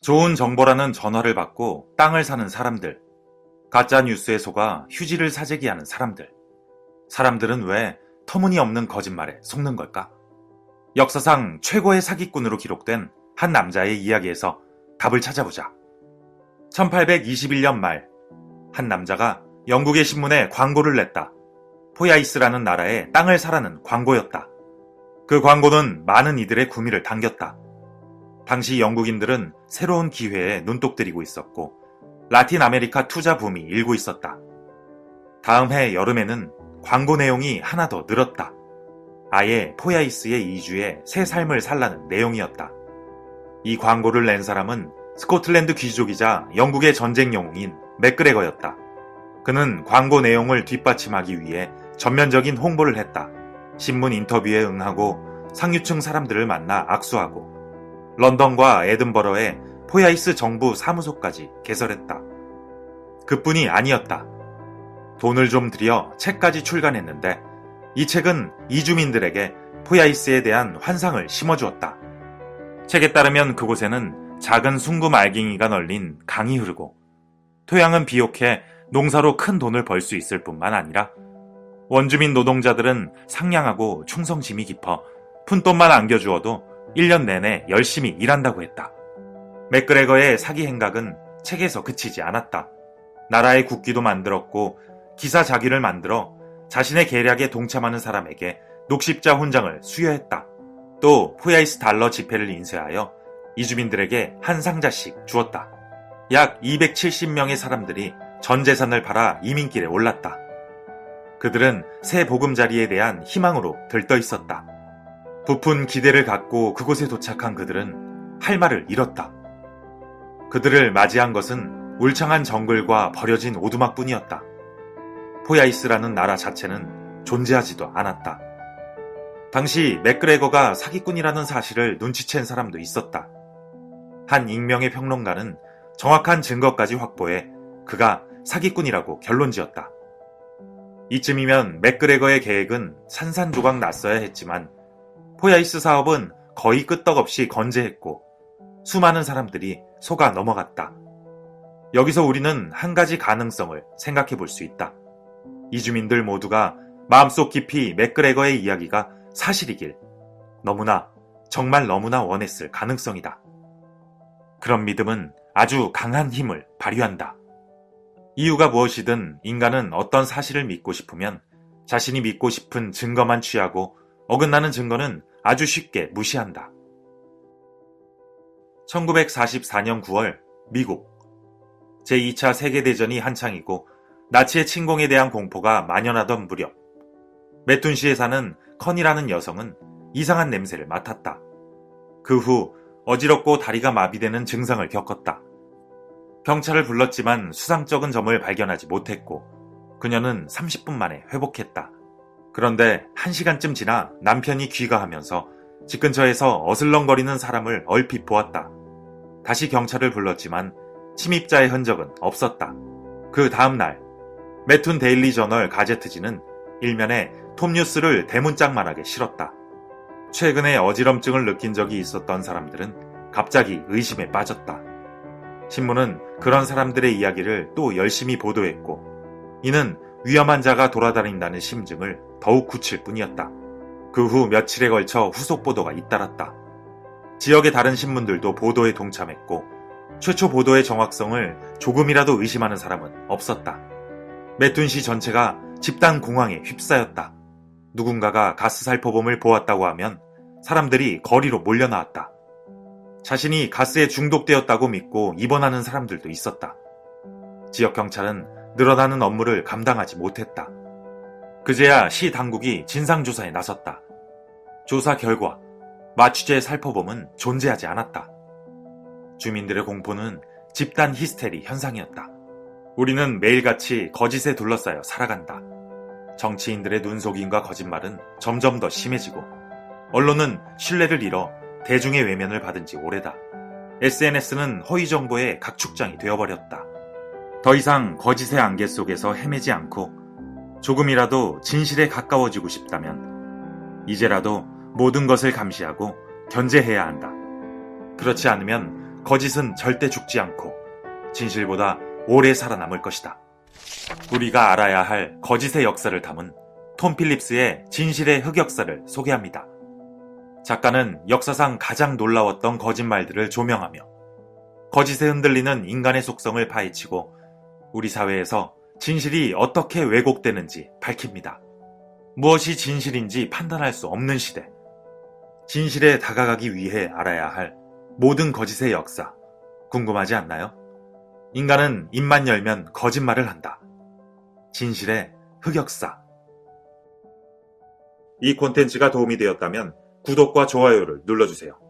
좋은 정보라는 전화를 받고 땅을 사는 사람들. 가짜 뉴스에 속아 휴지를 사재기 하는 사람들. 사람들은 왜 터무니없는 거짓말에 속는 걸까? 역사상 최고의 사기꾼으로 기록된 한 남자의 이야기에서 답을 찾아보자. 1821년 말, 한 남자가 영국의 신문에 광고를 냈다. 포야이스라는 나라에 땅을 사라는 광고였다. 그 광고는 많은 이들의 구미를 당겼다. 당시 영국인들은 새로운 기회에 눈독 들이고 있었고, 라틴 아메리카 투자 붐이 일고 있었다. 다음 해 여름에는 광고 내용이 하나 더 늘었다. 아예 포야이스에 이주해 새 삶을 살라는 내용이었다. 이 광고를 낸 사람은 스코틀랜드 귀족이자 영국의 전쟁 영웅인 맥그레거였다. 그는 광고 내용을 뒷받침하기 위해 전면적인 홍보를 했다. 신문 인터뷰에 응하고 상류층 사람들을 만나 악수하고 런던과 에든버러에 포야이스 정부 사무소까지 개설했다. 그뿐이 아니었다. 돈을 좀 들여 책까지 출간했는데 이 책은 이주민들에게 포야이스에 대한 환상을 심어주었다. 책에 따르면 그곳에는 작은 순금 알갱이가 널린 강이 흐르고 토양은 비옥해 농사로 큰 돈을 벌 수 있을 뿐만 아니라 원주민 노동자들은 상냥하고 충성심이 깊어 푼돈만 안겨주어도 1년 내내 열심히 일한다고 했다. 맥그레거의 사기 행각은 책에서 그치지 않았다. 나라의 국기도 만들었고 기사 작위를 만들어 자신의 계략에 동참하는 사람에게 녹십자 훈장을 수여했다. 또 포야이스 달러 지폐를 인쇄하여 이주민들에게 한 상자씩 주었다. 약 270명의 사람들이 전 재산을 팔아 이민길에 올랐다. 그들은 새 보금자리에 대한 희망으로 들떠 있었다. 부푼 기대를 갖고 그곳에 도착한 그들은 할 말을 잃었다. 그들을 맞이한 것은 울창한 정글과 버려진 오두막뿐이었다. 포야이스라는 나라 자체는 존재하지도 않았다. 당시 맥그레거가 사기꾼이라는 사실을 눈치챈 사람도 있었다. 한 익명의 평론가는 정확한 증거까지 확보해 그가 사기꾼이라고 결론 지었다. 이쯤이면 맥그레거의 계획은 산산조각 났어야 했지만 포야이스 사업은 거의 끄떡없이 건재했고 수많은 사람들이 속아 넘어갔다. 여기서 우리는 한 가지 가능성을 생각해 볼 수 있다. 이주민들 모두가 마음속 깊이 맥그레거의 이야기가 사실이길 너무나 정말 너무나 원했을 가능성이다. 그런 믿음은 아주 강한 힘을 발휘한다. 이유가 무엇이든 인간은 어떤 사실을 믿고 싶으면 자신이 믿고 싶은 증거만 취하고 어긋나는 증거는 아주 쉽게 무시한다. 1944년 9월 미국 제2차 세계대전이 한창이고 나치의 침공에 대한 공포가 만연하던 무렵 메툰시에 사는 컨이라는 여성은 이상한 냄새를 맡았다. 그 후 어지럽고 다리가 마비되는 증상을 겪었다. 경찰을 불렀지만 수상쩍은 점을 발견하지 못했고 그녀는 30분 만에 회복했다. 그런데 1시간쯤 지나 남편이 귀가하면서 집 근처에서 어슬렁거리는 사람을 얼핏 보았다. 다시 경찰을 불렀지만 침입자의 흔적은 없었다. 그 다음날 매툰 데일리 저널 가제트지는 일면에 톱뉴스를 대문짝만하게 실었다. 최근에 어지럼증을 느낀 적이 있었던 사람들은 갑자기 의심에 빠졌다. 신문은 그런 사람들의 이야기를 또 열심히 보도했고, 이는 위험한 자가 돌아다닌다는 심증을 더욱 굳힐 뿐이었다. 그 후 며칠에 걸쳐 후속 보도가 잇따랐다. 지역의 다른 신문들도 보도에 동참했고, 최초 보도의 정확성을 조금이라도 의심하는 사람은 없었다. 메툰시 전체가 집단 공황에 휩싸였다. 누군가가 가스 살포범을 보았다고 하면 사람들이 거리로 몰려나왔다. 자신이 가스에 중독되었다고 믿고 입원하는 사람들도 있었다. 지역 경찰은 늘어나는 업무를 감당하지 못했다. 그제야 시 당국이 진상조사에 나섰다. 조사 결과 마취제 살포범은 존재하지 않았다. 주민들의 공포는 집단 히스테리 현상이었다. 우리는 매일같이 거짓에 둘러싸여 살아간다. 정치인들의 눈속임과 거짓말은 점점 더 심해지고 언론은 신뢰를 잃어 대중의 외면을 받은 지 오래다. SNS는 허위 정보의 각축장이 되어버렸다. 더 이상 거짓의 안개 속에서 헤매지 않고 조금이라도 진실에 가까워지고 싶다면 이제라도 모든 것을 감시하고 견제해야 한다. 그렇지 않으면 거짓은 절대 죽지 않고 진실보다 오래 살아남을 것이다. 우리가 알아야 할 거짓의 역사를 담은 톰 필립스의 진실의 흑역사를 소개합니다. 작가는 역사상 가장 놀라웠던 거짓말들을 조명하며 거짓에 흔들리는 인간의 속성을 파헤치고 우리 사회에서 진실이 어떻게 왜곡되는지 밝힙니다. 무엇이 진실인지 판단할 수 없는 시대. 진실에 다가가기 위해 알아야 할 모든 거짓의 역사. 궁금하지 않나요? 인간은 입만 열면 거짓말을 한다. 진실의 흑역사. 이 콘텐츠가 도움이 되었다면 구독과 좋아요를 눌러주세요.